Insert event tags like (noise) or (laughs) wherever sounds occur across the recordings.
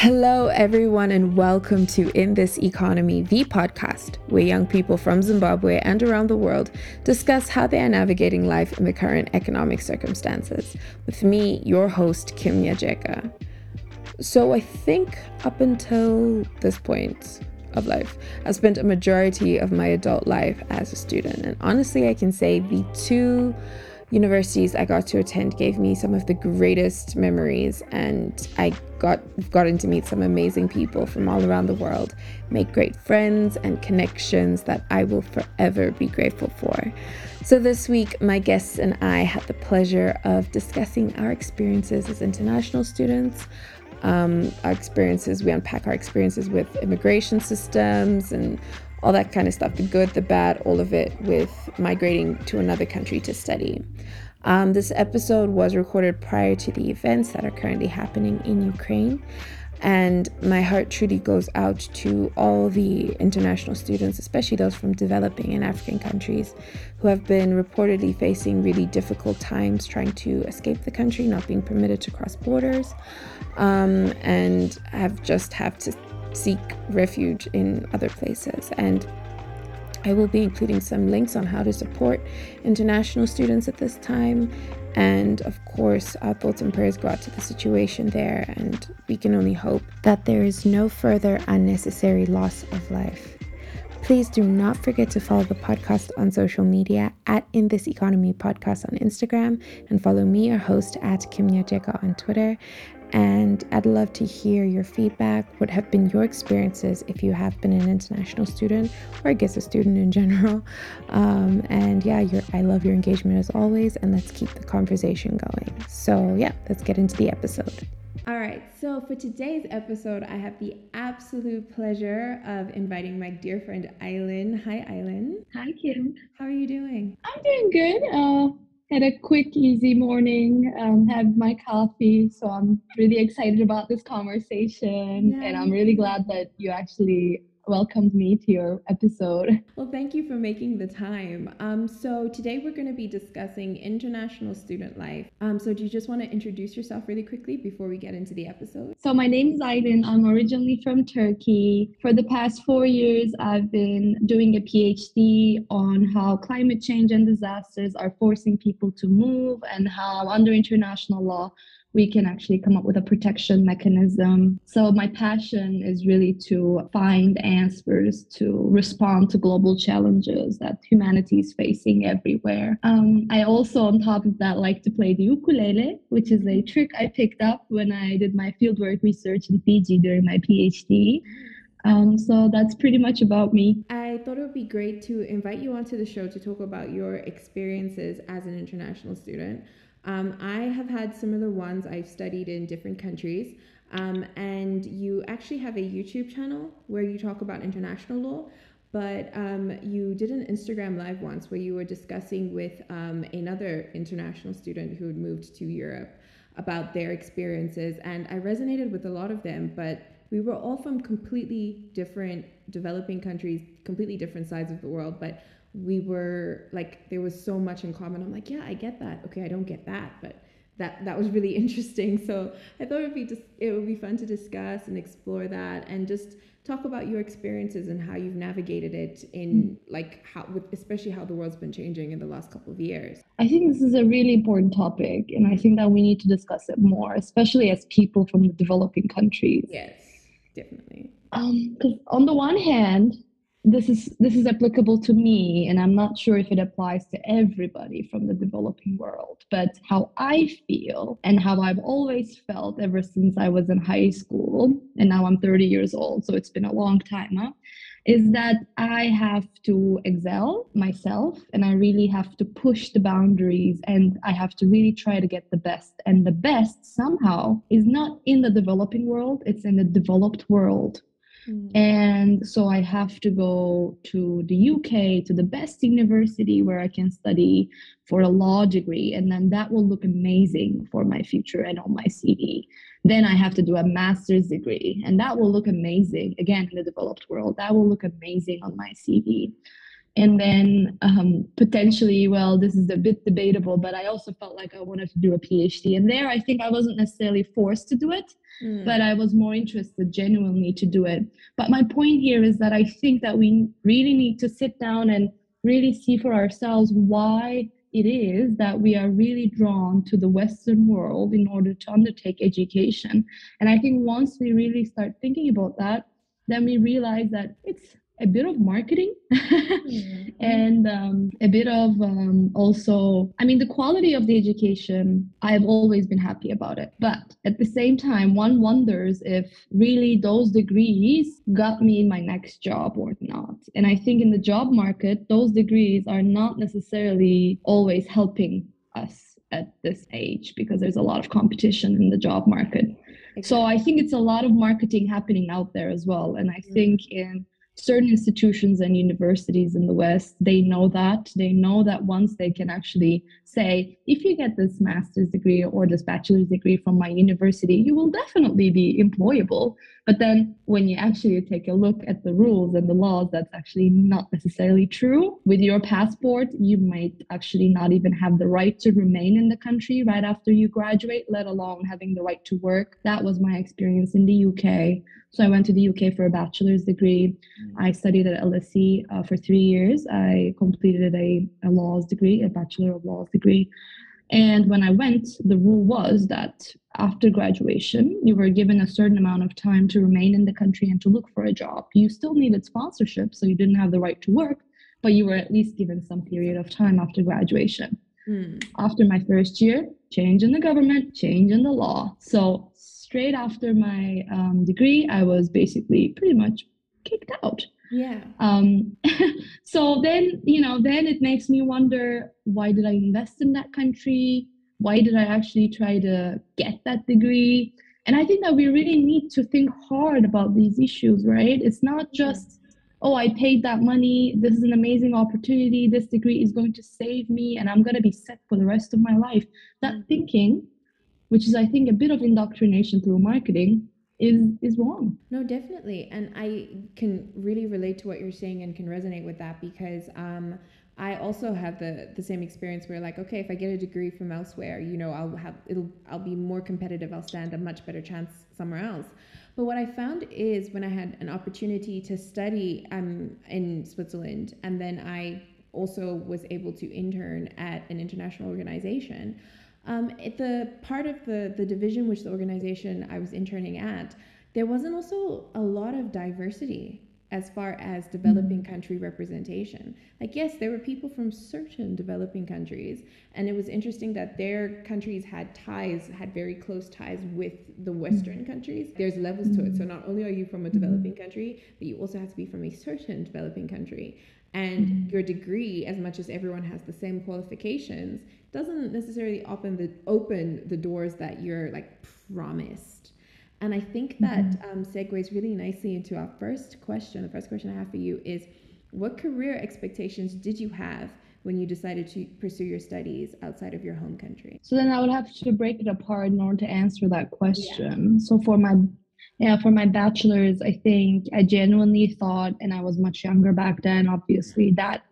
Hello, everyone, and welcome to In This Economy, the podcast, where young people from Zimbabwe and around the world discuss how they are navigating life in the current economic circumstances. With me, your host, Kim Nyajeka. So, I think up until this point of life, I spent a majority of my adult life as a student, and honestly, I can say the two universities I got to attend gave me some of the greatest memories, and I got gotten to meet some amazing people from all around the world, make great friends and connections that I will forever be grateful for. So this week, my guests and I had the pleasure of discussing our experiences as international students. Um, our experiences, we unpack our experiences with immigration systems and all that kind of stuff the good, the bad, all of it with migrating to another country to study. Um, this episode was recorded prior to the events that are currently happening in Ukraine. And my heart truly goes out to all the international students, especially those from developing and African countries, who have been reportedly facing really difficult times trying to escape the country, not being permitted to cross borders, um, and have just have to seek refuge in other places. And I will be including some links on how to support international students at this time. And of course, our thoughts and prayers go out to the situation there. And we can only hope that there is no further unnecessary loss of life. Please do not forget to follow the podcast on social media at In This Economy Podcast on Instagram and follow me, your host, at Kim Nyajeka on Twitter. And I'd love to hear your feedback. What have been your experiences if you have been an international student, or I guess a student in general? Um, and yeah, I love your engagement as always, and let's keep the conversation going. So, yeah, let's get into the episode. All right, so for today's episode, I have the absolute pleasure of inviting my dear friend Aylin. Hi, Aylin. Hi, Kim. How are you doing? I'm doing good. Uh, had a quick, easy morning, um, had my coffee. So I'm really excited about this conversation. And I'm really glad that you actually welcomed me to your episode. (laughs) Well, thank you for making the time. Um, so today we're going to be discussing international student life. Um, so do you just want to introduce yourself really quickly before we get into the episode? So my name is Aylin. I'm originally from Turkey. For the past four years, I've been doing a PhD on how climate change and disasters are forcing people to move and how under international law we can actually come up with a protection mechanism. So, my passion is really to find answers to respond to global challenges that humanity is facing everywhere. Um, I also, on top of that, like to play the ukulele, which is a trick I picked up when I did my fieldwork research in Fiji during my PhD. Um, so that's pretty much about me. I thought it would be great to invite you onto the show to talk about your experiences as an international student. Um, I have had similar ones. I've studied in different countries. Um, and you actually have a YouTube channel where you talk about international law. But um, you did an Instagram live once where you were discussing with um, another international student who had moved to Europe about their experiences. And I resonated with a lot of them, but we were all from completely different developing countries, completely different sides of the world. But we were like there was so much in common. I'm like yeah i get that. Okay i don't get that but that that was really (laughs) interesting. So i thought it would be just it would be fun to discuss and explore that and just talk about your experiences and how you've navigated it in like how with especially how the world's been changing in the last couple of years. I think this is a really important topic and i think that we need to discuss it more especially as people from the developing countries. Yes definitely. Um because on the one hand this is this is applicable to me and i'm not sure if it applies to everybody from the developing world but how i feel and how i've always felt ever since i was in high school and now i'm 30 years old so it's been a long time huh, is that i have to excel myself and i really have to push the boundaries and i have to really try to get the best and the best somehow is not in the developing world it's in the developed world Mm. And so I have to go to the UK to the best university where I can study for a law degree. And then that will look amazing for my future and on my CV. Then I have to do a master's degree, and that will look amazing again in the developed world. That will look amazing on my CV. And then um, potentially well this is a bit debatable but i also felt like i wanted to do a phd and there i think i wasn't necessarily forced to do it mm. but i was more interested genuinely to do it but my point here is that i think that we really need to sit down and really see for ourselves why it is that we are really drawn to the Western world in order to undertake education. And I think once we really start thinking about that, then we realize that it's a bit of marketing. (laughs) Mm-hmm. and um, a bit of um, also i mean the quality of the education i've always been happy about it. But at the same time one wonders if really those degrees got me in my next job or not. And i think in the job market those degrees are not necessarily always helping us at this age because there's a lot of competition in the job market. So i think it's a lot of marketing happening out there as well. And i mm-hmm. think in certain institutions and universities in the West, they know that. They know that once they can actually say, if you get this master's degree or this bachelor's degree from my university, you will definitely be employable. But then when you actually take a look at the rules and the laws, that's actually not necessarily true. With your passport, you might actually not even have the right to remain in the country right after you graduate, let alone having the right to work. That was my experience in the UK. So I went to the UK for a bachelor's degree. Mm. I studied at LSE uh, for three years. I completed a, a laws degree, a bachelor of laws degree. And when I went, the rule was that after graduation, you were given a certain amount of time to remain in the country and to look for a job. You still needed sponsorship, so you didn't have the right to work, but you were at least given some period of time after graduation. Mm. After my first year, change in the government, change in the law. So straight after my um, degree, I was basically pretty much kicked out. Yeah. Um, (laughs) so then, you know, then it makes me wonder why did I invest in that country? Why did I actually try to get that degree? And I think that we really need to think hard about these issues, right? It's not just, oh, I paid that money. This is an amazing opportunity. This degree is going to save me and I'm going to be set for the rest of my life. That mm. thinking which is I think a bit of indoctrination through marketing is is wrong. No, definitely, and I can really relate to what you're saying and can resonate with that because um, I also have the the same experience where like okay, if I get a degree from elsewhere, you know, I'll have it'll I'll be more competitive. I'll stand a much better chance somewhere else. But what I found is when I had an opportunity to study um, in Switzerland, and then I also was able to intern at an international organization. Um, the part of the, the division, which the organization I was interning at, there wasn't also a lot of diversity as far as developing mm-hmm. country representation. Like, yes, there were people from certain developing countries, and it was interesting that their countries had ties, had very close ties with the Western mm-hmm. countries. There's levels to it. So, not only are you from a developing country, but you also have to be from a certain developing country. And mm-hmm. your degree, as much as everyone has the same qualifications, doesn't necessarily open the open the doors that you're like promised. And I think that mm-hmm. um, segues really nicely into our first question. The first question I have for you is, what career expectations did you have when you decided to pursue your studies outside of your home country? So then I would have to break it apart in order to answer that question. Yeah. So for my yeah, for my bachelor's, I think I genuinely thought, and I was much younger back then, obviously, that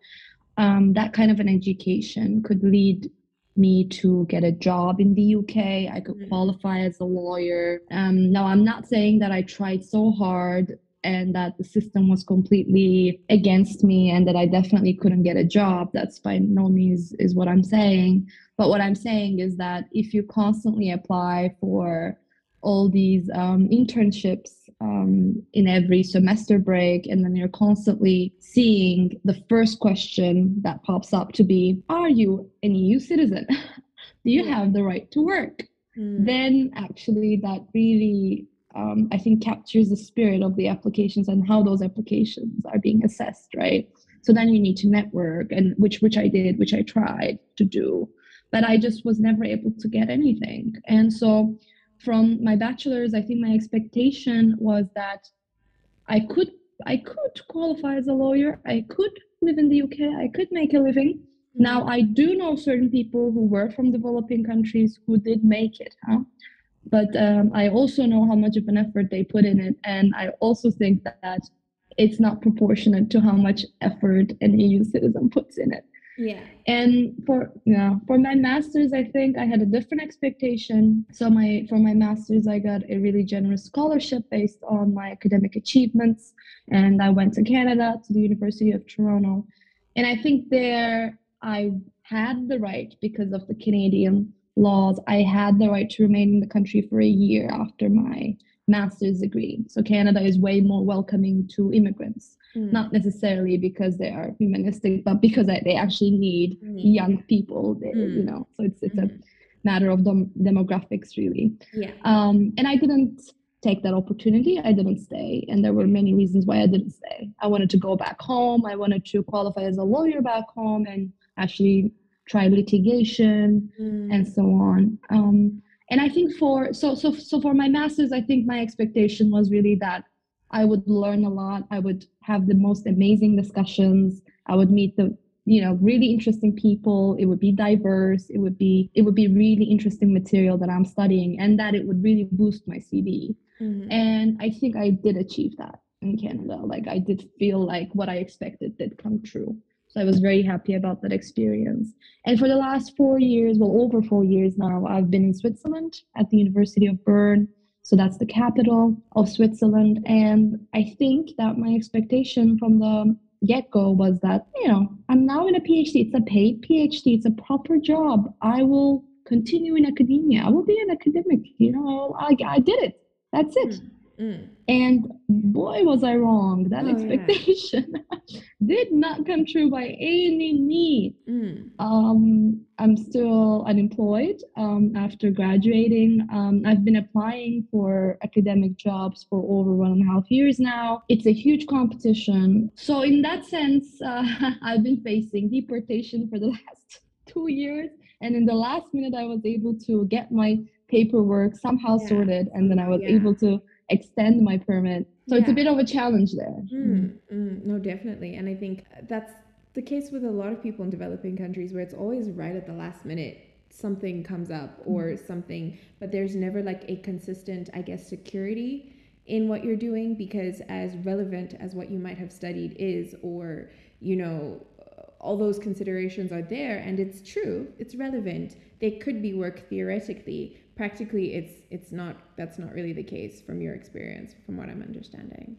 um, that kind of an education could lead me to get a job in the UK. I could mm-hmm. qualify as a lawyer. Um, now, I'm not saying that I tried so hard and that the system was completely against me and that I definitely couldn't get a job. That's by no means is what I'm saying. But what I'm saying is that if you constantly apply for all these um, internships um, in every semester break, and then you're constantly seeing the first question that pops up to be Are you an EU citizen? (laughs) Do you have the right to work? Mm. Then, actually, that really um, I think captures the spirit of the applications and how those applications are being assessed, right? So then you need to network, and which which I did, which I tried to do, but I just was never able to get anything. And so from my bachelor's, I think my expectation was that I could I could qualify as a lawyer. I could live in the UK. I could make a living. Now I do know certain people who were from developing countries who did make it, huh? But um, I also know how much of an effort they put in it, and I also think that it's not proportionate to how much effort an EU citizen puts in it. Yeah. And for yeah, for my masters, I think I had a different expectation. So my for my masters, I got a really generous scholarship based on my academic achievements, and I went to Canada to the University of Toronto, and I think there I had the right because of the Canadian laws. I had the right to remain in the country for a year after my master's degree. So Canada is way more welcoming to immigrants, mm. not necessarily because they are humanistic, but because they actually need mm. young people. They, mm. You know, so it's it's a mm-hmm. matter of dem- demographics really. Yeah. Um, and I didn't take that opportunity. I didn't stay, and there were many reasons why I didn't stay. I wanted to go back home. I wanted to qualify as a lawyer back home and actually try litigation mm. and so on. Um, and i think for so so so for my masters i think my expectation was really that i would learn a lot. I would have the most amazing discussions. I would meet the you know really interesting people. It would be diverse. It would be it would be really interesting material that i'm studying and that it would really boost my cv mm-hmm. and i think i did achieve that in canada. Like i did feel like what i expected did come true. So I was very happy about that experience. And for the last four years, well, over four years now, I've been in Switzerland at the University of Bern. So that's the capital of Switzerland. And I think that my expectation from the get go was that, you know, I'm now in a PhD. It's a paid PhD, it's a proper job. I will continue in academia. I will be an academic. You know, I, I did it. That's it. Mm. Mm. And boy, was I wrong. That oh, expectation yeah. (laughs) did not come true by any means. Mm. Um, I'm still unemployed um, after graduating. Um, I've been applying for academic jobs for over one and a half years now. It's a huge competition. So, in that sense, (laughs) uh, I've been facing deportation for the (laughs) last two years. And in the last minute, I was able to get my paperwork somehow yeah. sorted, and then I was yeah. able to extend my permit. So yeah. it's a bit of a challenge there. Mm, mm, no, definitely. And I think that's the case with a lot of people in developing countries where it's always right at the last minute something comes up or mm. something, but there's never like a consistent, I guess, security in what you're doing because as relevant as what you might have studied is, or, you know, all those considerations are there and it's true, it's relevant. They could be work theoretically, practically it's it's not that's not really the case from your experience from what i'm understanding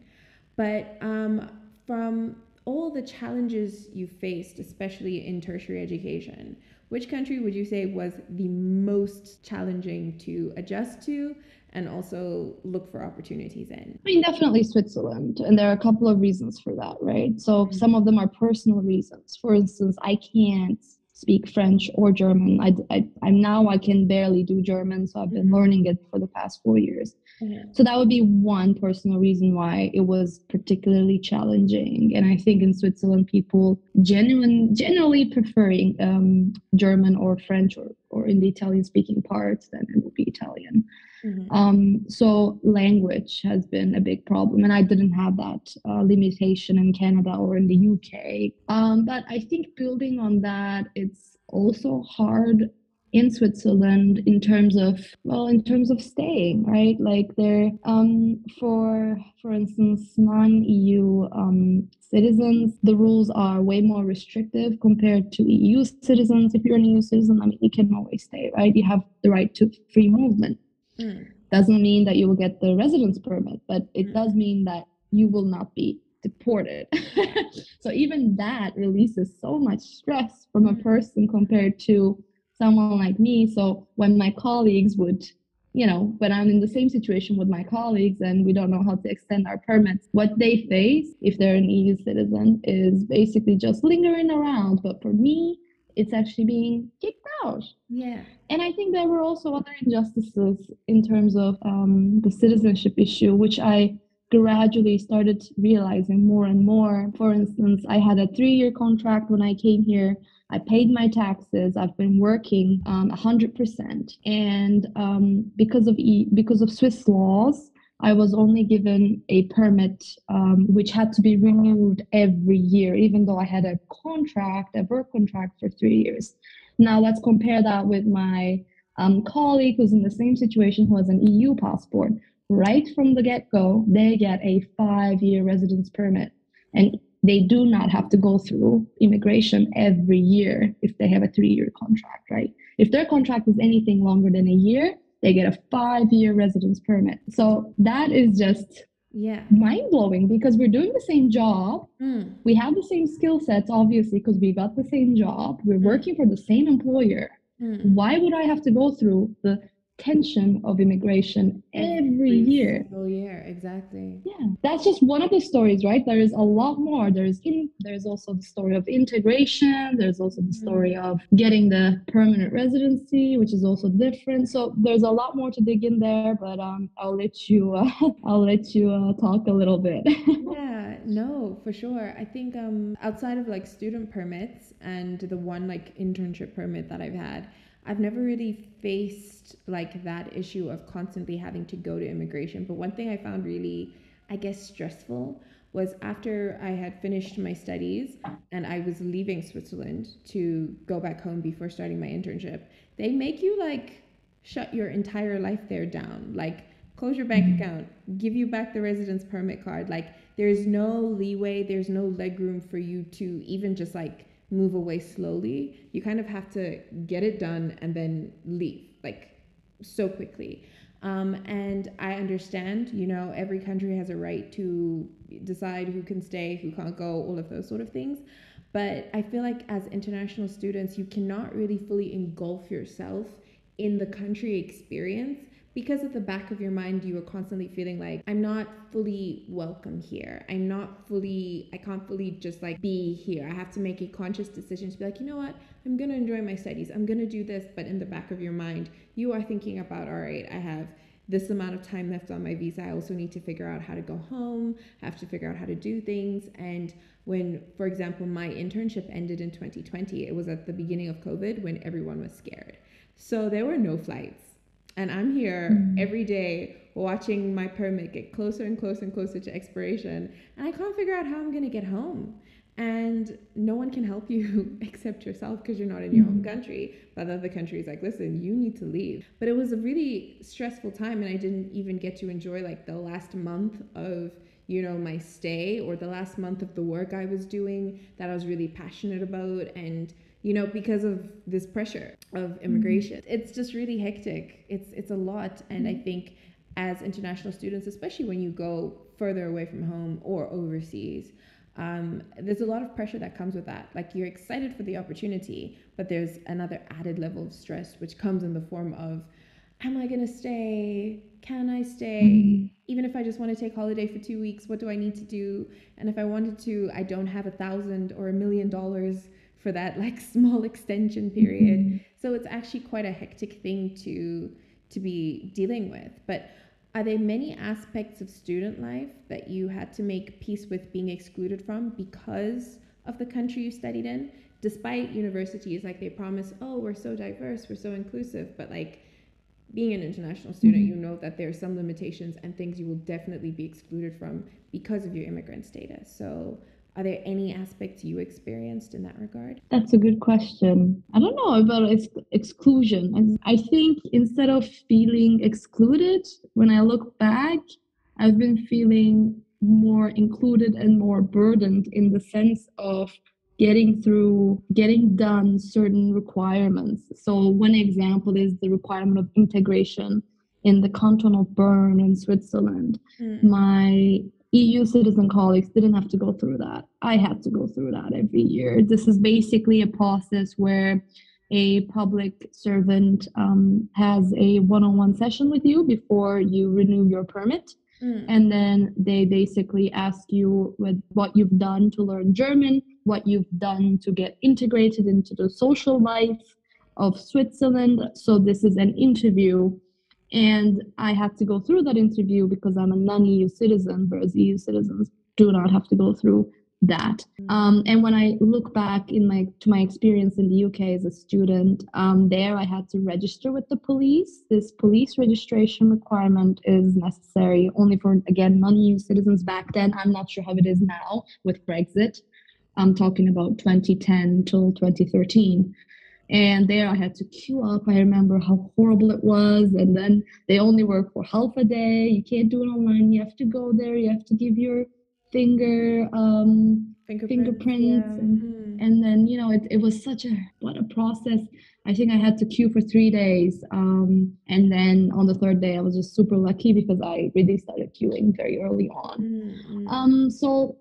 but um, from all the challenges you faced especially in tertiary education which country would you say was the most challenging to adjust to and also look for opportunities in? I mean, definitely Switzerland. And there are a couple of reasons for that, right? So mm-hmm. some of them are personal reasons. For instance, I can't speak French or German. I, I, I'm now I can barely do German, so I've been mm-hmm. learning it for the past four years. Mm-hmm. So that would be one personal reason why it was particularly challenging. And I think in Switzerland, people genuine, generally preferring um, German or French or, or in the Italian speaking parts, then it would be Italian. Mm-hmm. Um, so language has been a big problem, and I didn't have that uh, limitation in Canada or in the UK. Um, but I think building on that, it's also hard in Switzerland in terms of well in terms of staying right like there um for for instance non-EU um citizens the rules are way more restrictive compared to EU citizens if you're an EU citizen I mean you can always stay right you have the right to free movement Mm. Doesn't mean that you will get the residence permit, but it mm. does mean that you will not be deported. (laughs) so even that releases so much stress from a mm. person compared to someone like me. So when my colleagues would, you know, when I'm in the same situation with my colleagues and we don't know how to extend our permits, what they face if they're an EU citizen is basically just lingering around. But for me, it's actually being kicked out. Yeah. And I think there were also other injustices in terms of um, the citizenship issue, which I gradually started realizing more and more. For instance, I had a three year contract when I came here. I paid my taxes. I've been working um, 100%. And um, because of e- because of Swiss laws, I was only given a permit um, which had to be renewed every year, even though I had a contract, a work contract for three years. Now let's compare that with my um, colleague who's in the same situation who has an EU passport. right from the get go, they get a five year residence permit. And they do not have to go through immigration every year if they have a three year contract, right? If their contract is anything longer than a year, they get a five year residence permit. So that is just yeah mind blowing because we're doing the same job. Mm. We have the same skill sets, obviously, because we got the same job. We're Mm. working for the same employer. Mm. Why would I have to go through the tension of immigration every year? single year exactly Yeah, that's just one of the stories, right? There is a lot more. There's in there's also the story of integration. There's also the story of getting the permanent residency, which is also different. So there's a lot more to dig in there. But um, I'll let you uh, (laughs) I'll let you uh, talk a little bit. (laughs) yeah no for sure i think um outside of like student permits and the one like internship permit that i've had i've never really faced like that issue of constantly having to go to immigration but one thing i found really i guess stressful was after i had finished my studies and i was leaving switzerland to go back home before starting my internship they make you like shut your entire life there down. Like close your bank mm-hmm. account give you back the residence permit card. Like there's no leeway there's no leg room for you to even just like move away slowly you kind of have to get it done and then leave like so quickly. Um, and i understand you know every country has a right to decide who can stay who can't go all of those sort of things. But i feel like as international students you cannot really fully engulf yourself in the country experience because at the back of your mind you are constantly feeling like i'm not fully welcome here. I'm not fully i can't fully just like be here. I have to make a conscious decision to be like you know what? I'm going to enjoy my studies. I'm going to do this. But in the back of your mind you are thinking about all right i have this amount of time left on my visa. I also need to figure out how to go home I have to figure out how to do things. And when for example my internship ended in 2020 it was at the beginning of covid when everyone was scared. So there were no flights and I'm here Mm. every day watching my permit get closer and closer and closer to expiration, and I can't figure out how I'm gonna get home. And no one can help you (laughs) except yourself because you're not in your home Mhm. country. But the other country is like, listen, you need to leave. But it was a really stressful time, and I didn't even get to enjoy like the last month of you know my stay or the last month of the work I was doing that I was really passionate about and you know because of this pressure of immigration. It's just really hectic. It's it's a lot. And i think as international students especially when you go further away from home or overseas um, there's a lot of pressure that comes with that. Like you're excited for the opportunity but there's another added level of stress which comes in the form of am i going to stay? Can i stay? Mhm. even if i just want to take holiday for two weeks what do i need to do? And if i wanted to i don't have a thousand or a million dollars for that like (laughs) small extension period Mhm. so it's actually quite a hectic thing to to be dealing with but are there many aspects of student life that you had to make peace with being excluded from because of the country you studied in despite universities like they promise oh we're so diverse we're so inclusive but like being an international student Mhm. you know that there are some limitations and things you will definitely be excluded from because of your immigrant status so are there any aspects you experienced in that regard That's a good question. I don't know about ex- exclusion. I I think instead of feeling excluded, when I look back, I've been feeling more included and more burdened in the sense of getting through, getting done certain requirements. So, one example is the requirement of integration in the canton of Bern in Switzerland hmm. my EU citizen colleagues didn't have to go through that. I had to go through that every year. This is basically a process where a public servant um, has a one on one session with you before you renew your permit. Mm. And then they basically ask you with what you've done to learn German, what you've done to get integrated into the social life of Switzerland. So this is an interview. And I had to go through that interview because I'm a non EU citizen, whereas EU citizens do not have to go through that. Um, and when I look back in my to my experience in the UK as a student, um, there I had to register with the police. This police registration requirement is necessary only for again non-EU citizens back then. I'm not sure how it is now with Brexit. I'm talking about 2010 till 2013. And there I had to queue up. I remember how horrible it was. And then they only work for half a day. You can't do it online. You have to go there. You have to give your finger um, fingerprints, fingerprints yeah. and, mm-hmm. and then you know it, it was such a what a process. I think I had to queue for three days, um, and then on the third day I was just super lucky because I really started queuing very early on. Mm-hmm. Um, so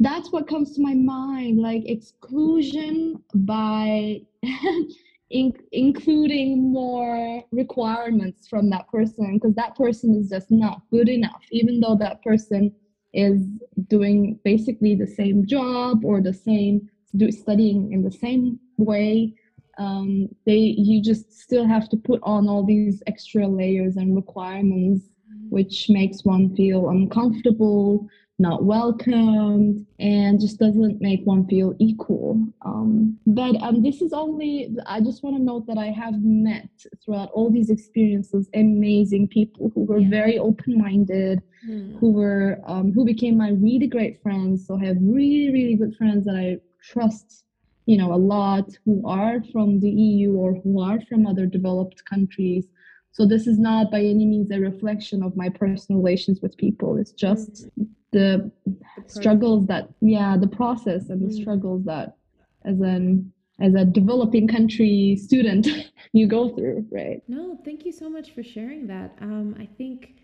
that's what comes to my mind like exclusion by (laughs) in- including more requirements from that person because that person is just not good enough even though that person is doing basically the same job or the same do, studying in the same way. Um, they you just still have to put on all these extra layers and requirements which makes one feel uncomfortable not welcomed and just doesn't make one feel equal. Um, but um, this is only, I just want to note that I have met throughout all these experiences amazing people who were yeah. very open minded, mm. who were, um, who became my really great friends. So I have really, really good friends that I trust, you know, a lot who are from the EU or who are from other developed countries. So this is not by any means a reflection of my personal relations with people. It's just mm the, the struggles that yeah the process and the mm. struggles that as an as a developing country student (laughs) you go through right? No thank you so much for sharing that. Um, i think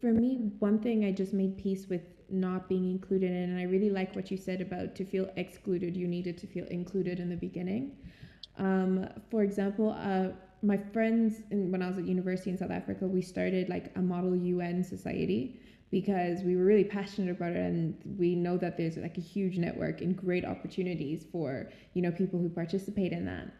for me one thing i just made peace with not being included in and i really like what you said about to feel excluded you needed to feel included in the beginning. Um, for example uh, my friends in, when i was at university in south africa we started like a model un society because we were really passionate about it and we know that there's like a huge network and great opportunities for you know people who participate in that.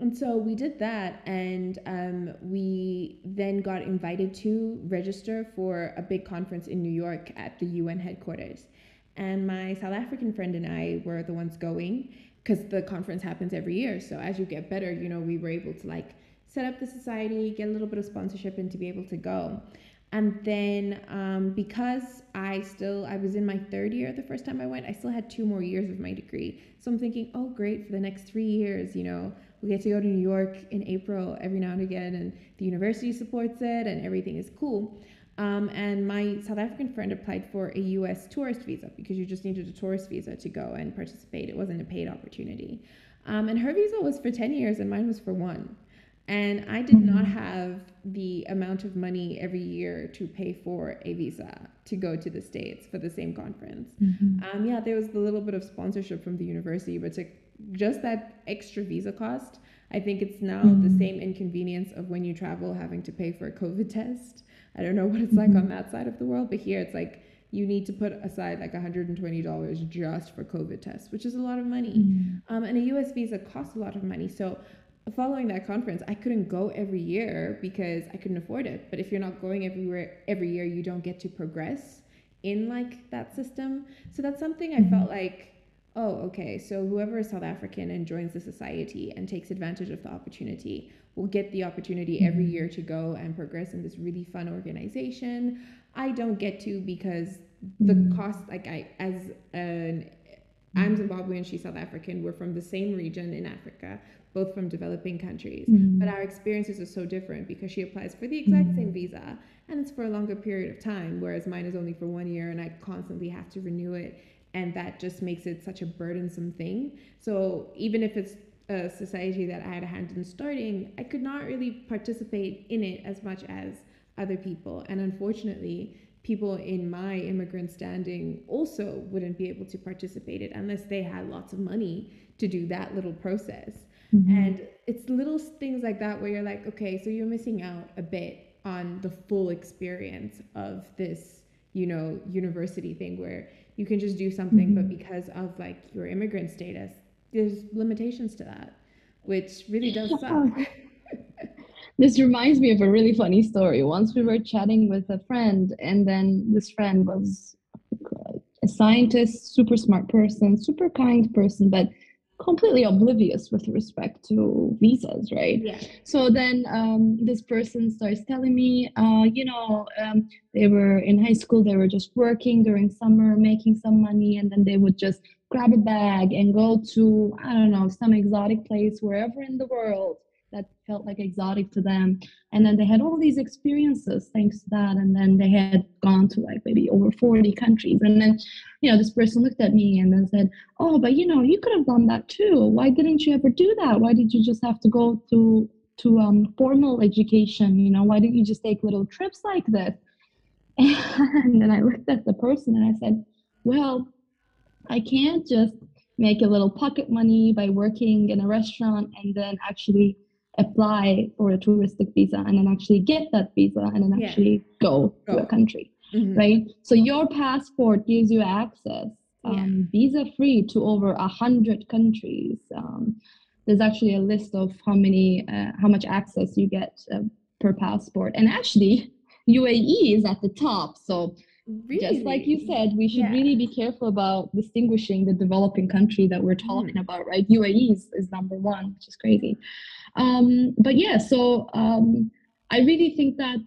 And so we did that and um, we then got invited to register for a big conference in new york at the un headquarters. And my south african friend and i were the ones going because the conference happens every year. So as you get better you know we were able to like set up the society get a little bit of sponsorship and to be able to go and then um, because i still i was in my third year the first time i went i still had two more years of my degree. So i'm thinking oh great for the next three years you know we get to go to new york in april every now and again and the university supports it and everything is cool. Um, and my south african friend applied for a us tourist visa because you just needed a tourist visa to go and participate. It wasn't a paid opportunity. Um, and her visa was for 10 years and mine was for one and I did not mm-hmm. have the amount of money every year to pay for a visa to go to the States for the same conference. Mm-hmm. Um, yeah, there was a little bit of sponsorship from the university, but to just that extra visa cost, I think it's now mm-hmm. the same inconvenience of when you travel having to pay for a COVID test. I don't know what it's like on mm-hmm. that side of the world, but here it's like you need to put aside like $120 just for COVID tests, which is a lot of money. Mm-hmm. Um, and a US visa costs a lot of money. So following that conference, I couldn't go every year because I couldn't afford it. But if you're not going everywhere every year, you don't get to progress in like that system. So that's something I felt mm-hmm. like, oh, okay, so whoever is South African and joins the society and takes advantage of the opportunity will get the opportunity every mm-hmm. year to go and progress in this really fun organization. I don't get to because the mm-hmm. cost, like I, as an I'm Zimbabwean, she's South African. We're from the same region in Africa both from developing countries. Mm-hmm. But our experiences are so different because she applies for the exact mm-hmm. same visa and it's for a longer period of time, whereas mine is only for one year and I constantly have to renew it. And that just makes it such a burdensome thing. So even if it's a society that I had a hand in starting, I could not really participate in it as much as other people. And unfortunately, people in my immigrant standing also wouldn't be able to participate it unless they had lots of money to do that little process. Mm-hmm. And it's little things like that where you're like, okay, so you're missing out a bit on the full experience of this, you know, university thing where you can just do something, mm-hmm. but because of like your immigrant status, there's limitations to that, which really does suck. (laughs) (laughs) this reminds me of a really funny story. Once we were chatting with a friend, and then this friend was a scientist, super smart person, super kind person, but completely oblivious with respect to visas, right? Yeah. So then um, this person starts telling me, uh, you know, um, they were in high school, they were just working during summer, making some money, and then they would just grab a bag and go to, I don't know, some exotic place wherever in the world that felt like exotic to them. And then they had all these experiences thanks to that. And then they had gone to like maybe over 40 countries. And then, you know, this person looked at me and then said, Oh, but you know, you could have done that too. Why didn't you ever do that? Why did you just have to go to to um, formal education? You know, why didn't you just take little trips like this? (laughs) And then I looked at the person and I said, Well, I can't just make a little pocket money by working in a restaurant and then actually apply for a touristic visa and then actually get that visa and then actually go, go, to a country mm-hmm. right so your passport gives you access um, yeah. visa free to over a hundred countries um, there's actually a list of how many uh, how much access you get uh, per passport and actually uae is at the top so Really? Just like you said, we should yeah. really be careful about distinguishing the developing country that we're talking mm. about, right? UAE is, is number one, which is crazy. Um, but yeah, so um, I really think that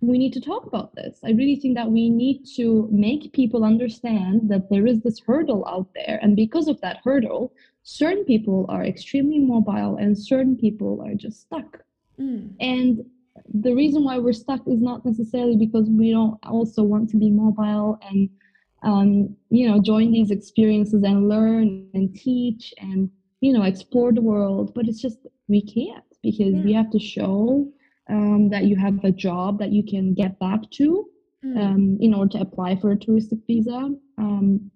we need to talk about this. I really think that we need to make people understand that there is this hurdle out there. And because of that hurdle, certain people are extremely mobile and certain people are just stuck. Mm. And the reason why we're stuck is not necessarily because we don't also want to be mobile and um, you know join these experiences and learn and teach and you know explore the world but it's just we can't because yeah. we have to show um, that you have a job that you can get back to mm. um, in order to apply for a touristic visa um,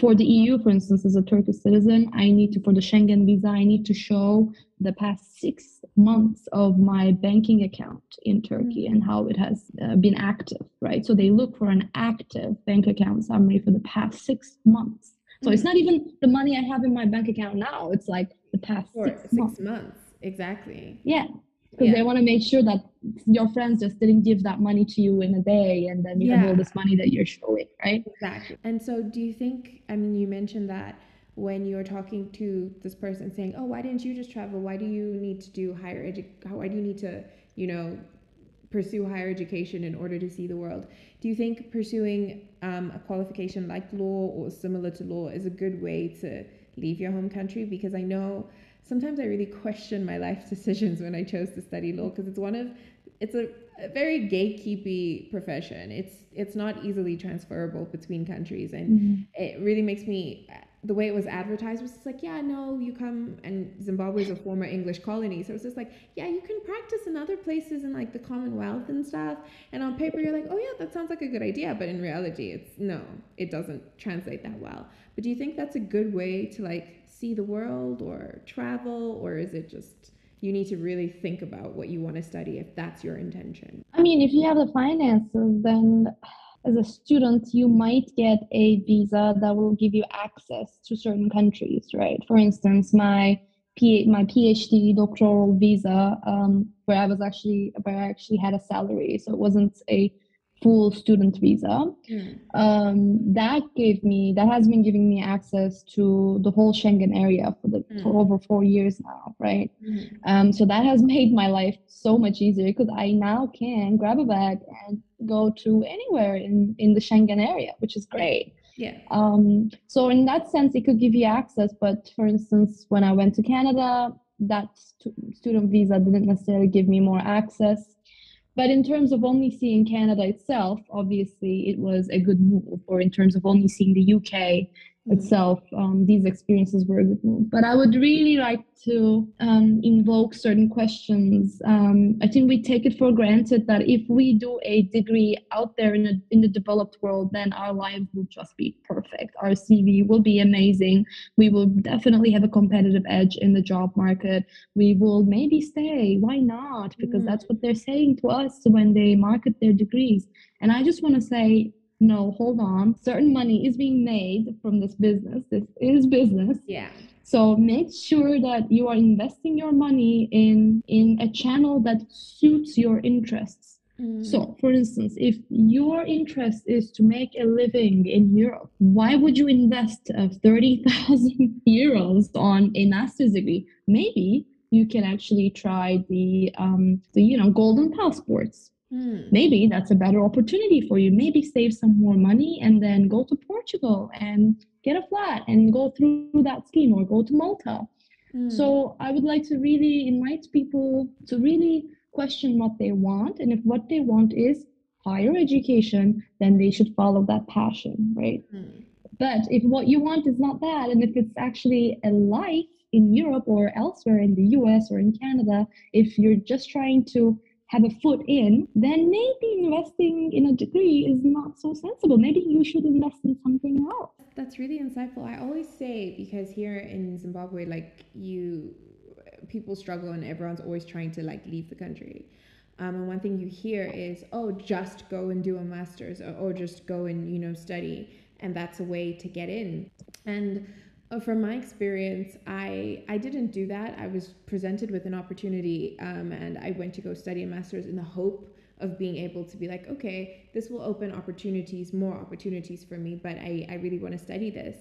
for the EU, for instance, as a Turkish citizen, I need to, for the Schengen visa, I need to show the past six months of my banking account in Turkey and how it has uh, been active, right? So they look for an active bank account summary for the past six months. So it's not even the money I have in my bank account now, it's like the past six, six months. months. Exactly. Yeah because yeah. they want to make sure that your friends just didn't give that money to you in a day and then you yeah. have all this money that you're showing right exactly and so do you think i mean you mentioned that when you're talking to this person saying oh why didn't you just travel why do you need to do higher education why do you need to you know pursue higher education in order to see the world do you think pursuing um, a qualification like law or similar to law is a good way to leave your home country because i know sometimes I really question my life decisions when I chose to study law because it's one of it's a, a, very gatekeepy profession. It's it's not easily transferable between countries, and mm-hmm. it really makes me the way it was advertised was just like, yeah, no, you come and Zimbabwe is a former English colony, so it's just like, yeah, you can practice in other places in like the Commonwealth and stuff. And on paper, you're like, oh yeah, that sounds like a good idea, but in reality, it's no, it doesn't translate that well. But do you think that's a good way to like see the world or travel, or is it just you need to really think about what you want to study if that's your intention? I mean, if you have the finances, then as a student, you might get a visa that will give you access to certain countries, right? For instance, my my PhD doctoral visa, um, where I was actually where I actually had a salary, so it wasn't a full student visa. Mm. Um, that gave me that has been giving me access to the whole Schengen area for the mm. for over four years now, right? Mm. Um, so that has (laughs) made my life so much easier because I now can grab a bag and go to anywhere in in the Schengen area, which is great. Yeah. Um, so in that sense, it could give you access. But for instance, when I went to Canada, that st- student visa didn't necessarily give me more access but in terms of only seeing Canada itself, obviously it was a good move, or in terms of only seeing the UK. Itself, um, these experiences were a good move. But I would really like to um, invoke certain questions. Um, I think we take it for granted that if we do a degree out there in, a, in the developed world, then our lives will just be perfect. Our CV will be amazing. We will definitely have a competitive edge in the job market. We will maybe stay. Why not? Because mm. that's what they're saying to us when they market their degrees. And I just want to say, no, hold on. Certain money is being made from this business. This is business. Yeah. So make sure that you are investing your money in in a channel that suits your interests. So, for instance, if your interest is to make a living in Europe, why would you invest uh, 30,000 (laughs) euros on a master's degree? Maybe you can actually try the, um, the you know, golden passports. Mm. Maybe that's a better opportunity for you. Maybe save some more money and then go to Portugal and get a flat and go through that scheme or go to Malta. Mm. So I would like to really invite people to really question what they want. And if what they want is higher education, then they should follow that passion, right? Mm. But if what you want is not that, and if it's actually a life in Europe or elsewhere in the US or in Canada, if you're just trying to have a foot in, then maybe investing in a degree is not so sensible. Maybe you should invest in something else. That's really insightful. I always say because here in Zimbabwe, like you people struggle and everyone's always trying to like leave the country. Um, and one thing you hear is, oh, just go and do a master's or, or just go and, you know, study. And that's a way to get in. And uh, from my experience, I, I didn't do that. I was presented with an opportunity um, and I went to go study a master's in the hope of being able to be like, okay, this will open opportunities, more opportunities for me, but I, I really want to study this.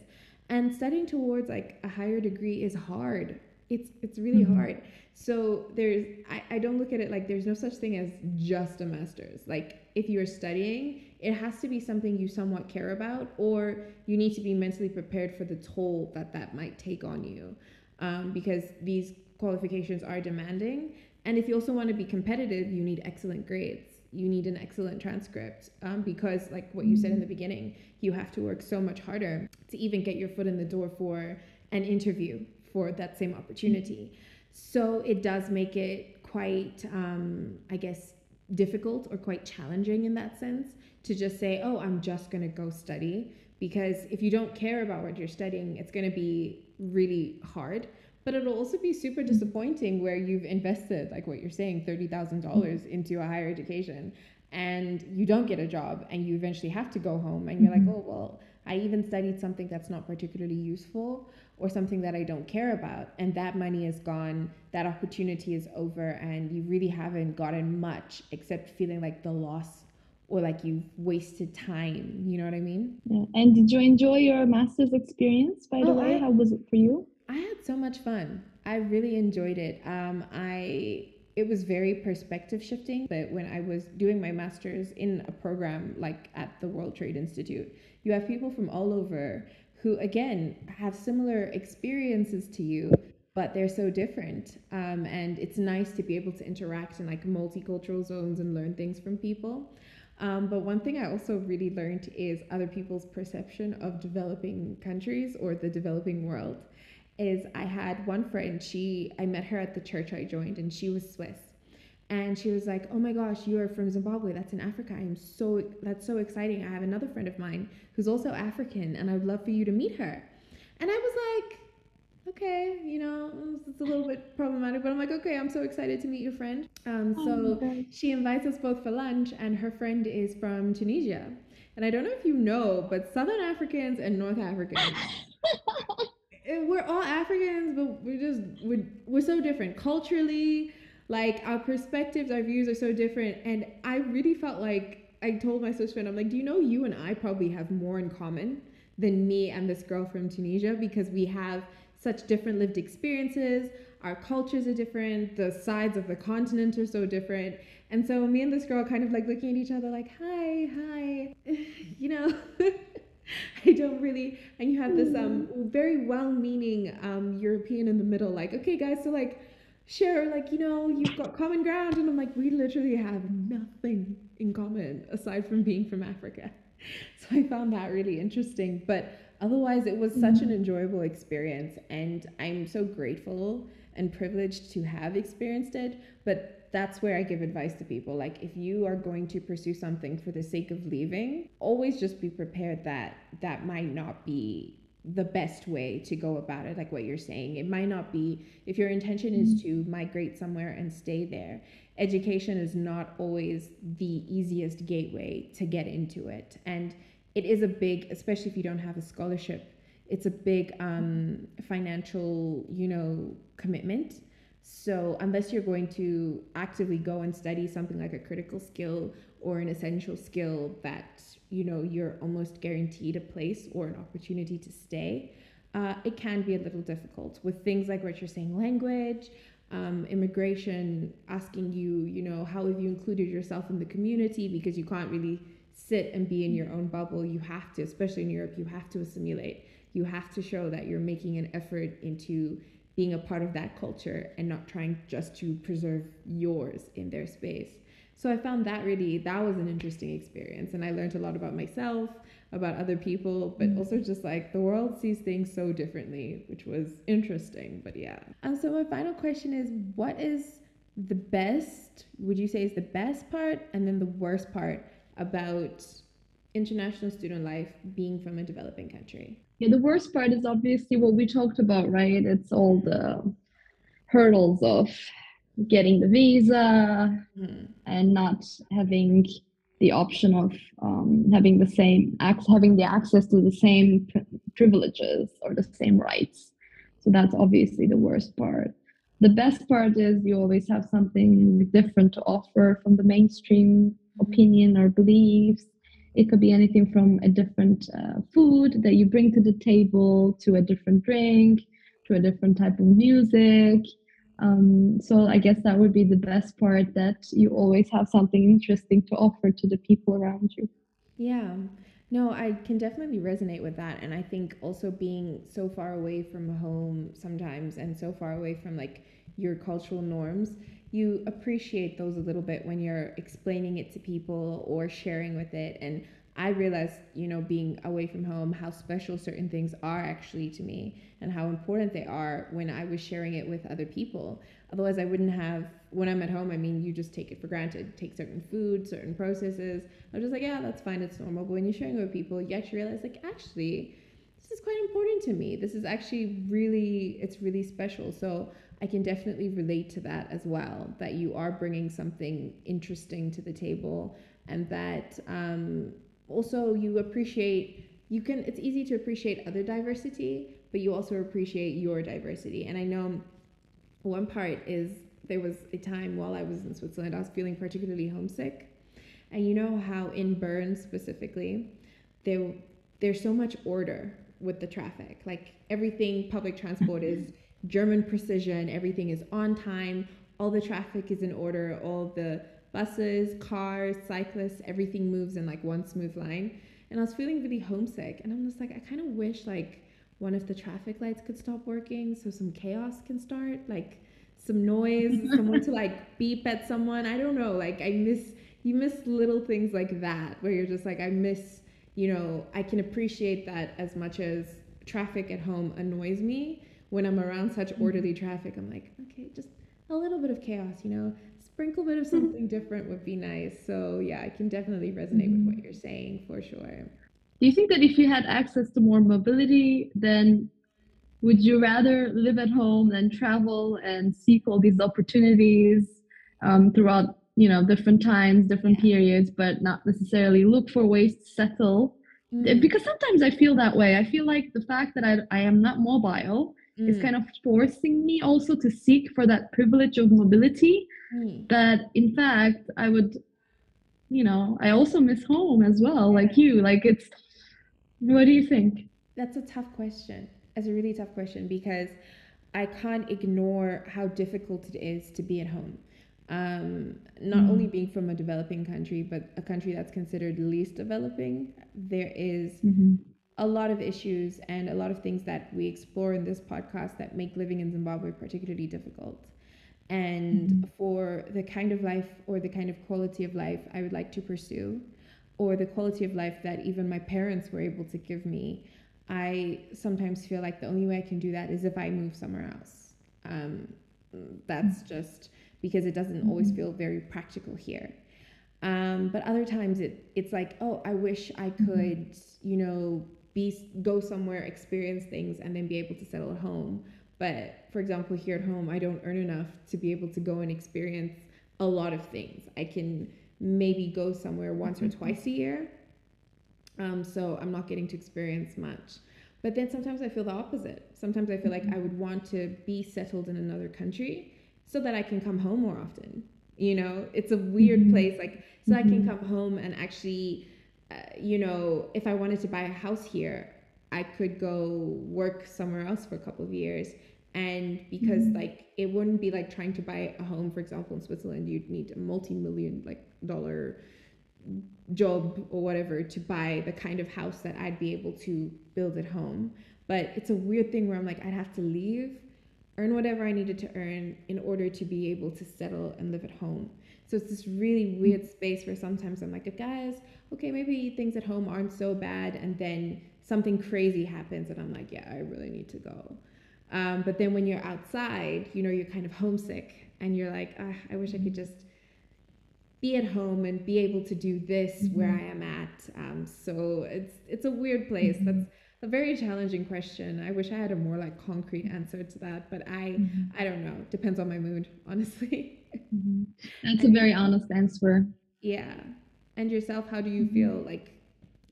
And studying towards like a higher degree is hard it's it's really mm-hmm. hard so there's I, I don't look at it like there's no such thing as just a master's like if you're studying it has to be something you somewhat care about or you need to be mentally prepared for the toll that that might take on you um, because these qualifications are demanding and if you also want to be competitive you need excellent grades you need an excellent transcript um, because like what you said in the mm-hmm. beginning you have to work so much harder to even get your foot in the door for an interview for that same opportunity. So it does make it quite, um, I guess, difficult or quite challenging in that sense to just say, oh, I'm just going to go study. Because if you don't care about what you're studying, it's going to be really hard. But it'll also be super disappointing where you've invested, like what you're saying, $30,000 into a higher education and you don't get a job and you eventually have to go home and you're like, mm-hmm. oh, well, I even studied something that's not particularly useful or something that I don't care about. And that money is gone, that opportunity is over, and you really haven't gotten much except feeling like the loss or like you've wasted time. You know what I mean? Yeah. And did you enjoy your master's experience, by the oh, way? I, How was it for you? I had so much fun. I really enjoyed it. Um, I it was very perspective shifting. But when I was doing my master's in a program like at the World Trade Institute, you have people from all over who again have similar experiences to you but they're so different um, and it's nice to be able to interact in like multicultural zones and learn things from people um, but one thing i also really learned is other people's perception of developing countries or the developing world is i had one friend she i met her at the church i joined and she was swiss and she was like, "Oh my gosh, you are from Zimbabwe. That's in Africa. I'm so that's so exciting. I have another friend of mine who's also African, and I'd love for you to meet her." And I was like, "Okay, you know, it's a little bit problematic, but I'm like, okay, I'm so excited to meet your friend." Um, oh so oh she invites us both for lunch, and her friend is from Tunisia. And I don't know if you know, but Southern Africans and North Africans. (laughs) we're all Africans, but we're just we're, we're so different culturally like our perspectives, our views are so different. And I really felt like I told my sister, and I'm like, do you know you and I probably have more in common than me and this girl from Tunisia because we have such different lived experiences. Our cultures are different. The sides of the continent are so different. And so me and this girl kind of like looking at each other like, hi, hi, (laughs) you know. (laughs) (laughs) I don't really, and you have this um very well-meaning um European in the middle, like, okay, guys, so like share like you know you've got common ground and i'm like we literally have nothing in common aside from being from africa (laughs) so i found that really interesting but otherwise it was such an mm-hmm. enjoyable experience and i'm so grateful and privileged to have experienced it but that's where i give advice to people. Like if you are going to pursue something for the sake of leaving always just be prepared that that might not be the best way to go about it like what you're saying. It might not be if your intention is to migrate somewhere and stay there education is not always the easiest gateway to get into it. And it is a big especially if you don't have a scholarship it's a big um, financial you know commitment So, unless you're going to actively go and study something like a critical skill or an essential skill that you know you're almost guaranteed a place or an opportunity to stay, uh, it can be a little difficult with things like what you're saying, language, um, immigration, asking you, you know, how have you included yourself in the community because you can't really sit and be in your own bubble. You have to, especially in Europe, you have to assimilate. You have to show that you're making an effort into being a part of that culture and not trying just to preserve yours in their space. So I found that really that was an interesting experience and I learned a lot about myself, about other people, but mm-hmm. also just like the world sees things so differently, which was interesting. But yeah. And so my final question is what is the best, would you say is the best part and then the worst part about international student life being from a developing country? Yeah, the worst part is obviously what we talked about, right? It's all the hurdles of getting the visa mm. and not having the option of um, having the same having the access to the same privileges or the same rights. So that's obviously the worst part. The best part is you always have something different to offer from the mainstream opinion or beliefs. It could be anything from a different uh, food that you bring to the table to a different drink to a different type of music um, so I guess that would be the best part that you always have something interesting to offer to the people around you. Yeah. No, I can definitely resonate with that. And I think also being so far away from home sometimes and so far away from like your cultural norms, you appreciate those a little bit when you're explaining it to people or sharing with it. And I realized, you know, being away from home, how special certain things are actually to me and how important they are when I was sharing it with other people. Otherwise, I wouldn't have, when I'm at home, I mean, you just take it for granted. Take certain food, certain processes. I'm just like, yeah, that's fine, it's normal. But when you're sharing it with people, you actually realize, like, actually, this is quite important to me. This is actually really, it's really special. So I can definitely relate to that as well, that you are bringing something interesting to the table and that, um, also you appreciate you can it's easy to appreciate other diversity but you also appreciate your diversity. And i know one part is there was a time while i was in switzerland i was feeling particularly homesick. And you know how in bern specifically there there's so much order with the traffic. Like everything public transport is german precision everything is on time all the traffic is in order all the buses, cars, cyclists, everything moves in like one smooth line. And I was feeling really homesick. And I'm just like, I kind of wish like one of the traffic lights could stop working so some chaos can start, like some noise, (laughs) someone to like beep at someone. I don't know. Like I miss you miss little things like that where you're just like, I miss, you know, I can appreciate that as much as traffic at home annoys me. When I'm around such mm-hmm. orderly traffic, I'm like, okay, just a little bit of chaos, you know, sprinkle bit of mm-hmm. something different would be nice. So yeah, I can definitely resonate with what mm-hmm. you're saying for sure. Do you think that if you had access to more mobility, then would you rather live at home than travel and seek all these opportunities um, throughout you know different times, different yeah. periods, but not necessarily look for ways to settle? Mm. Because sometimes I feel that way. I feel like the fact that I, I am not mobile mm. is kind of forcing me also to seek for that privilege of mobility mm. that in fact i would you know i also miss home as well like you like it's what do you think that's a tough question it's a really tough question because i can't ignore how difficult it is to be at home um, not mm. only being from a developing country but a country that's considered least developing there is mm-hmm a lot of issues and a lot of things that we explore in this podcast that make living in Zimbabwe particularly difficult. And mm-hmm. for the kind of life or the kind of quality of life I would like to pursue, or the quality of life that even my parents were able to give me, I sometimes feel like the only way I can do that is if I move somewhere else. Um, that's mm-hmm. just because it doesn't mm-hmm. always feel very practical here. Um, but other times it it's like, oh, I wish I mm-hmm. could, you know, be go somewhere, experience things, and then be able to settle at home. But for example, here at home, I don't earn enough to be able to go and experience a lot of things. I can maybe go somewhere once or mm-hmm. twice a year. Um, so I'm not getting to experience much. But then sometimes I feel the opposite. Sometimes I feel like mm-hmm. I would want to be settled in another country so that I can come home more often. You know, it's a weird mm-hmm. place, like, so. I can mm-hmm. come home and actually, uh, you know, if I wanted to buy a house here, I could go work somewhere else for a couple of years. And because mm-hmm. like it wouldn't be like trying to buy a home, for example, in Switzerland, you'd need a multi-million like dollar job or whatever to buy the kind of house that I'd be able to build at home. But it's a weird thing where I'm like, I'd have to leave, earn whatever I needed to earn in order to be able to settle and live at home. So it's this really weird space where sometimes I'm like, guys, okay, maybe things at home aren't so bad. And then something crazy happens and I'm like, yeah, I really need to go. Um, but then when you're outside, you know, you're kind of homesick and you're like, ah, I wish I could just be at home and be able to do this mm-hmm. where I am at. Um, so it's it's a weird place. Mm-hmm. That's a very challenging question. I wish I had a more like concrete answer to that, but I mm-hmm. I don't know. Depends on my mood, honestly. (laughs) Mm-hmm. That's a very honest answer. Yeah. And yourself, how do you mm-hmm. feel? Like,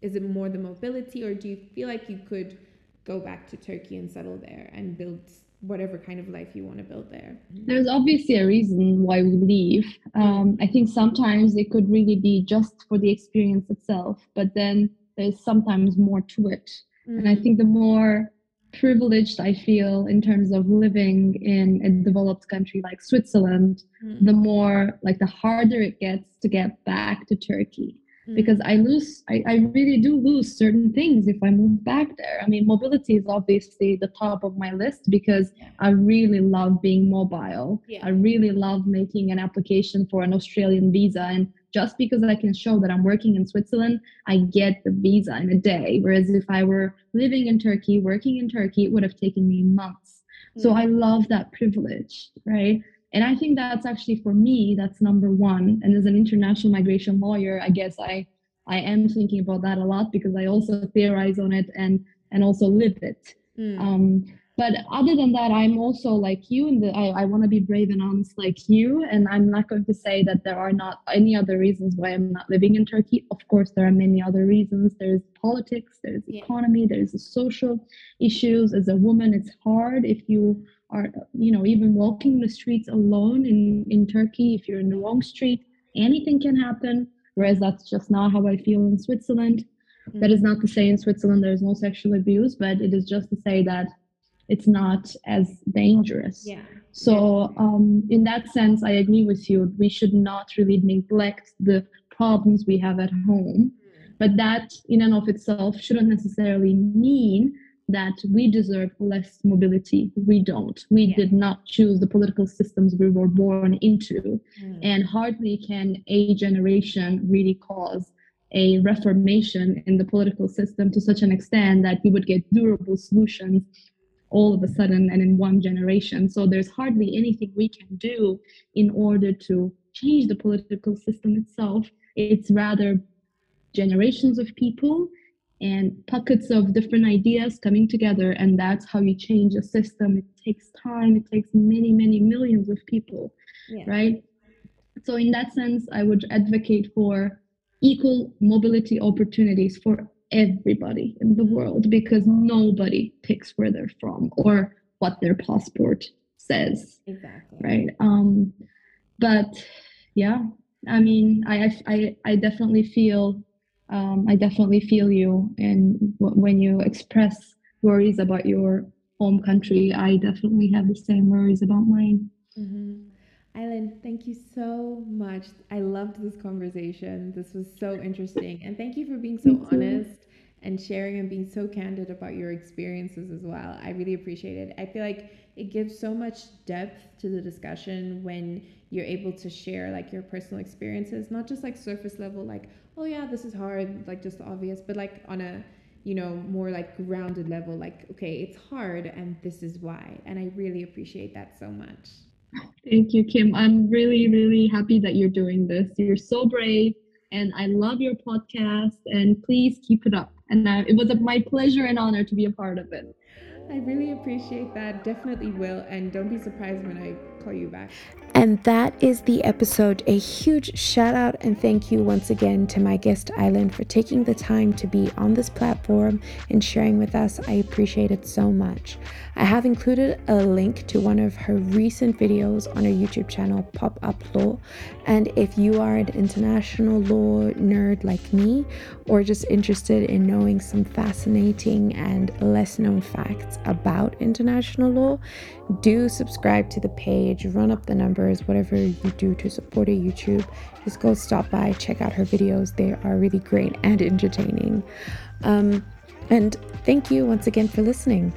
is it more the mobility, or do you feel like you could go back to Turkey and settle there and build whatever kind of life you want to build there. There's obviously a reason why we leave. Um, I think sometimes it could really be just for the experience itself, but then there's sometimes more to it. Mm-hmm. And I mm. think the more privileged I feel in terms of living in a developed country like Switzerland, mm-hmm. the more like the harder it gets to get back to Turkey because I lose, I, I really do lose certain things if I move back there. I mean, mobility is obviously the top of my list because yeah. I really love being mobile. Yeah. I really love making an application for an Australian visa. And just because I can show that I'm working in Switzerland, I get the visa in a day. Whereas if I were living in Turkey, working in Turkey, it would have taken me months. Mm. So I love that privilege, right? and i think that's actually for me that's number one and as an international migration lawyer i guess i i am thinking about that a lot because i also theorize on it and and also live it mm. um, but other than that i'm also like you and i, I want to be brave and honest like you. And i'm not going to say that there are not any other reasons why i'm not living in turkey. Of course there are many other reasons. There's politics there's yeah. economy there's the social issues. As a woman it's hard if you are you know even walking the streets alone in in turkey if you're in the wrong street anything can happen. Whereas that's just not how i feel in switzerland. Mm-hmm. that is not to say in switzerland there's no sexual abuse but it is just to say that it's not as dangerous yeah so um, in that sense i agree with you we should not really neglect the problems we have at home mm-hmm. but that in and of itself shouldn't necessarily mean that we deserve less mobility. We don't. We yeah. did not choose the political systems we were born into. Mm. And hardly can a generation really cause a reformation in the political system to such an extent that we would get durable solutions all of a sudden and in one generation. So there's hardly anything we can do in order to change the political system itself. It's rather generations of people and pockets of different ideas coming together and that's how you change a system it takes time it takes many many millions of people yeah. right so in that sense i would advocate for equal mobility opportunities for everybody in the world because nobody picks where they're from or what their passport says exactly right um but yeah i mean i i i definitely feel um, I definitely feel you. And w- when you express worries about your home country, I definitely have the same worries about mine. Mm-hmm. Aylin, thank you so much. I loved this conversation. This was so interesting. And thank you for being so honest and sharing and being so candid about your experiences as well. I really appreciate it. I feel like it gives so much depth to the discussion when you're able to share like your personal experiences, not just like surface level, like, oh yeah, this is hard, like just obvious, but like on a you know more like grounded level, like okay, it's hard and this is why. And I really appreciate that so much. Thank you, Kim. I'm really, really happy that you're doing this. You're so brave and I love your podcast and please keep it up. And uh, it was a, my pleasure and honor to be a part of it. I really appreciate that. Definitely will. And don't be surprised when I call you back. And that is the episode. A huge shout out and thank you once again to my guest Aylin for taking the time to be on this platform and sharing with us. I appreciate it so much. I have included a link to one of her recent videos on her YouTube channel, Pop Up Law. And if you are an international law nerd like me, or just interested in knowing some fascinating and less known facts about international law, do subscribe to the page, run up the numbers, whatever you do to support a YouTube. Just go stop by, check out her videos. They are really great and entertaining. Um, and thank you once again for listening.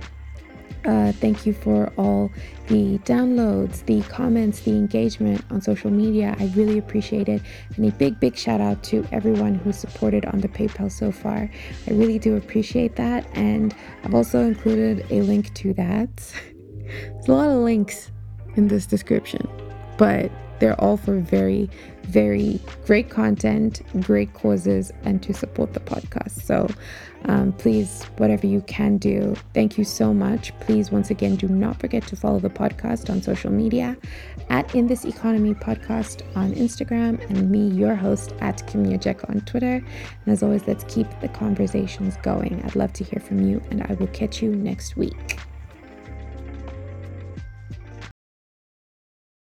Uh, thank you for all the downloads, the comments, the engagement on social media. I really appreciate it. And a big, big shout out to everyone who supported on the PayPal so far. I really do appreciate that. And I've also included a link to that. (laughs) There's a lot of links in this description, but they're all for very, very great content, great causes, and to support the podcast. So um, please, whatever you can do, thank you so much. Please, once again, do not forget to follow the podcast on social media at In This Economy Podcast on Instagram and me, your host, at Kimia Jek on Twitter. And as always, let's keep the conversations going. I'd love to hear from you, and I will catch you next week.